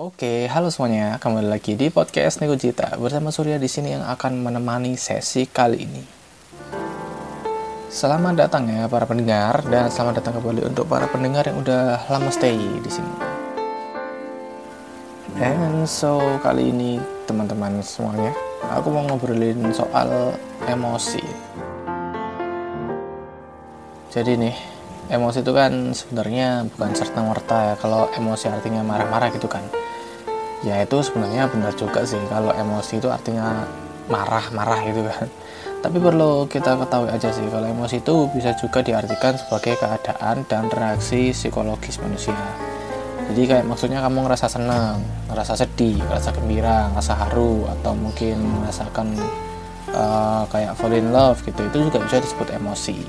Oke, halo semuanya. Kembali lagi di podcast Nego Cita bersama Surya di sini yang akan menemani sesi kali ini. Selamat datang ya para pendengar dan selamat datang kembali untuk para pendengar yang udah lama stay di sini. And so kali ini teman-teman semuanya, aku mau ngobrolin soal emosi. Jadi nih, emosi itu kan sebenarnya bukan serta merta ya. Kalau emosi artinya marah-marah gitu kan. Ya itu sebenarnya benar juga sih. Kalau emosi itu artinya marah-marah gitu kan. Tapi perlu kita ketahui aja sih kalau emosi itu bisa juga diartikan sebagai keadaan dan reaksi psikologis manusia. Jadi kayak maksudnya kamu ngerasa senang ngerasa sedih ngerasa gembira ngerasa haru atau mungkin merasakan uh, kayak fall in love gitu. Itu juga bisa disebut emosi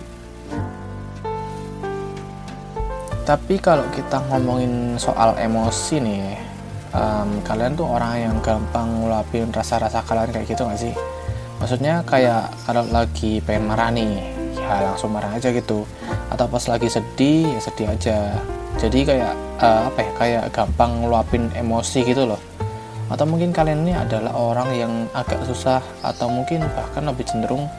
tapi kalau kita ngomongin soal emosi nih um, kalian tuh orang yang gampang ngelapin rasa-rasa kalian kayak gitu gak sih? Maksudnya kayak kalau lagi pengen marah nih ya langsung marah aja gitu. Atau pas lagi sedih ya sedih aja. Jadi kayak uh, apa ya kayak gampang ngeluapin emosi gitu loh. Atau mungkin kalian ini adalah orang yang agak susah atau mungkin bahkan lebih cenderung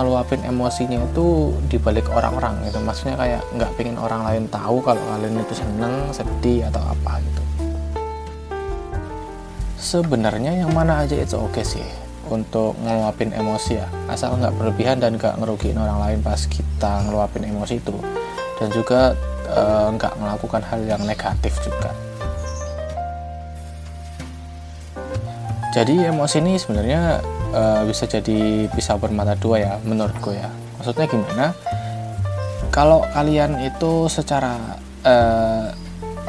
ngeluapin emosinya itu dibalik orang-orang gitu. Maksudnya kayak nggak pengen orang lain tahu kalau kalian itu seneng sedih atau apa gitu. Sebenarnya yang mana aja itu oke okay sih untuk ngeluapin emosi ya. Asal nggak berlebihan dan nggak ngerugiin orang lain pas kita ngeluapin emosi itu. Dan juga eh, nggak e, melakukan hal yang negatif juga. Jadi emosi ini sebenarnya uh, bisa jadi pisau bermata dua ya menurutku ya. Maksudnya gimana? Kalau kalian itu secara uh,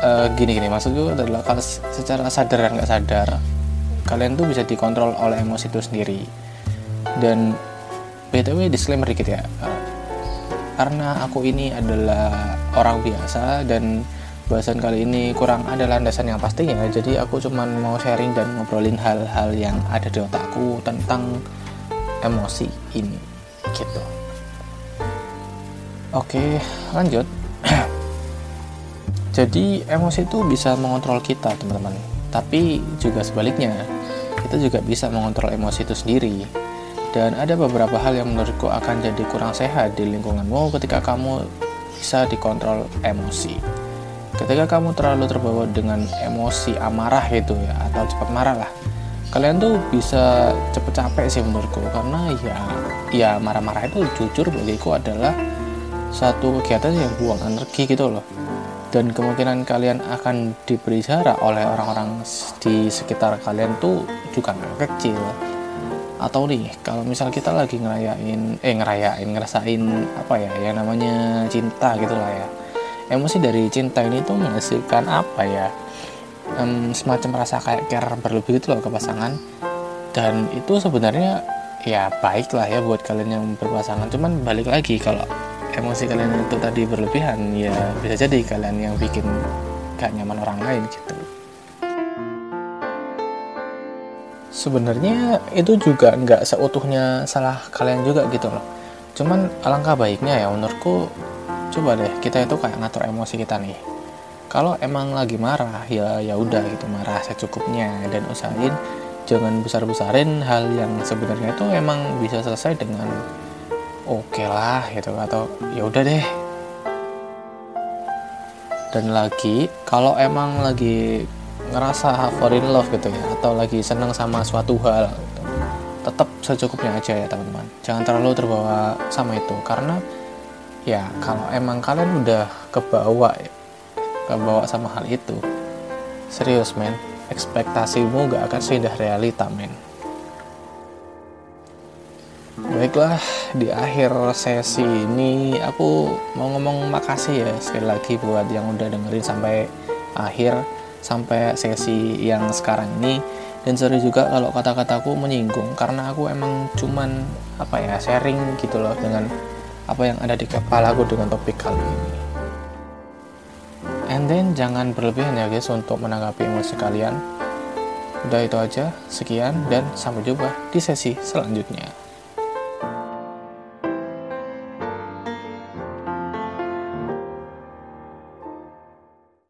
uh, gini gini maksudku adalah kalau secara sadar dan nggak sadar kalian tuh bisa dikontrol oleh emosi itu sendiri. Dan btw disclaimer dikit ya karena aku ini adalah orang biasa dan bahasan kali ini kurang ada landasan yang pastinya jadi aku cuman mau sharing dan ngobrolin hal-hal yang ada di otakku tentang emosi ini gitu. Oke lanjut. Jadi emosi itu bisa mengontrol kita teman-teman. Tapi juga sebaliknya kita juga bisa mengontrol emosi itu sendiri. Dan ada beberapa hal yang menurutku akan jadi kurang sehat di lingkunganmu ketika kamu bisa dikontrol emosi ketika kamu terlalu terbawa dengan emosi amarah gitu ya atau cepat marah lah kalian tuh bisa cepet capek sih menurutku. Karena ya ya marah-marah itu jujur bagiku adalah satu kegiatan yang buang energi gitu loh. Dan kemungkinan kalian akan diberi jarak oleh orang-orang di sekitar kalian tuh juga gak kecil. Atau nih kalau misal kita lagi ngerayain eh ngerayain ngerasain apa ya yang namanya cinta gitulah ya emosi dari cinta ini tuh menghasilkan apa ya? Um, semacam rasa kayak care berlebih itu loh ke pasangan. Dan itu sebenarnya ya baik lah ya buat kalian yang berpasangan. Cuman balik lagi kalau emosi kalian itu tadi berlebihan ya bisa jadi kalian yang bikin gak nyaman orang lain gitu. Sebenarnya itu juga nggak seutuhnya salah kalian juga gitu loh. Cuman alangkah baiknya ya menurutku coba deh kita itu kayak ngatur emosi kita nih. Kalau emang lagi marah ya ya udah gitu marah secukupnya. Dan usahain jangan besar besarin hal yang sebenarnya itu emang bisa selesai dengan oke okay lah gitu. Atau ya udah deh. Dan lagi kalau emang lagi ngerasa in love gitu ya atau lagi seneng sama suatu hal gitu, tetap secukupnya aja ya teman-teman. Jangan terlalu terbawa sama itu karena ya kalau emang kalian udah kebawa kebawa sama hal itu serius men. Ekspektasimu gak akan seindah realita men. Baiklah di akhir sesi ini aku mau ngomong makasih ya sekali lagi buat yang udah dengerin sampai akhir sampai sesi yang sekarang ini. Dan sorry juga kalau kata-kataku menyinggung karena aku emang cuman apa ya sharing gitu loh dengan apa yang ada di kepala aku dengan topik kali ini. And then jangan berlebihan ya guys untuk menanggapi emosi kalian. Udah itu aja, sekian dan sampai jumpa di sesi selanjutnya.